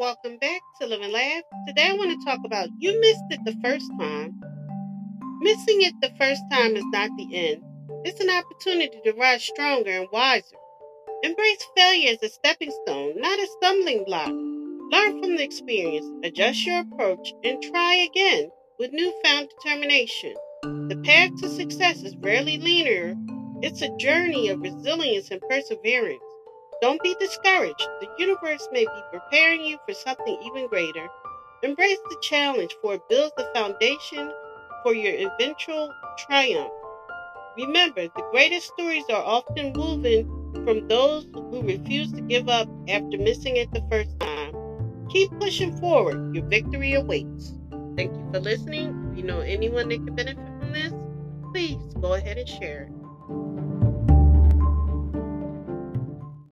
welcome back to Live and Laugh. Today I want to talk about you missed it the first time. Missing it the first time is not the end. It's an opportunity to rise stronger and wiser. Embrace failure as a stepping stone, not a stumbling block. Learn from the experience, adjust your approach, and try again with newfound determination. The path to success is rarely linear, it's a journey of resilience and perseverance. Don't be discouraged. The universe may be preparing you for something even greater. Embrace the challenge, for it builds the foundation for your eventual triumph. Remember, the greatest stories are often woven from those who refuse to give up after missing it the first time. Keep pushing forward. Your victory awaits. Thank you for listening. If you know anyone that can benefit from this, please go ahead and share it.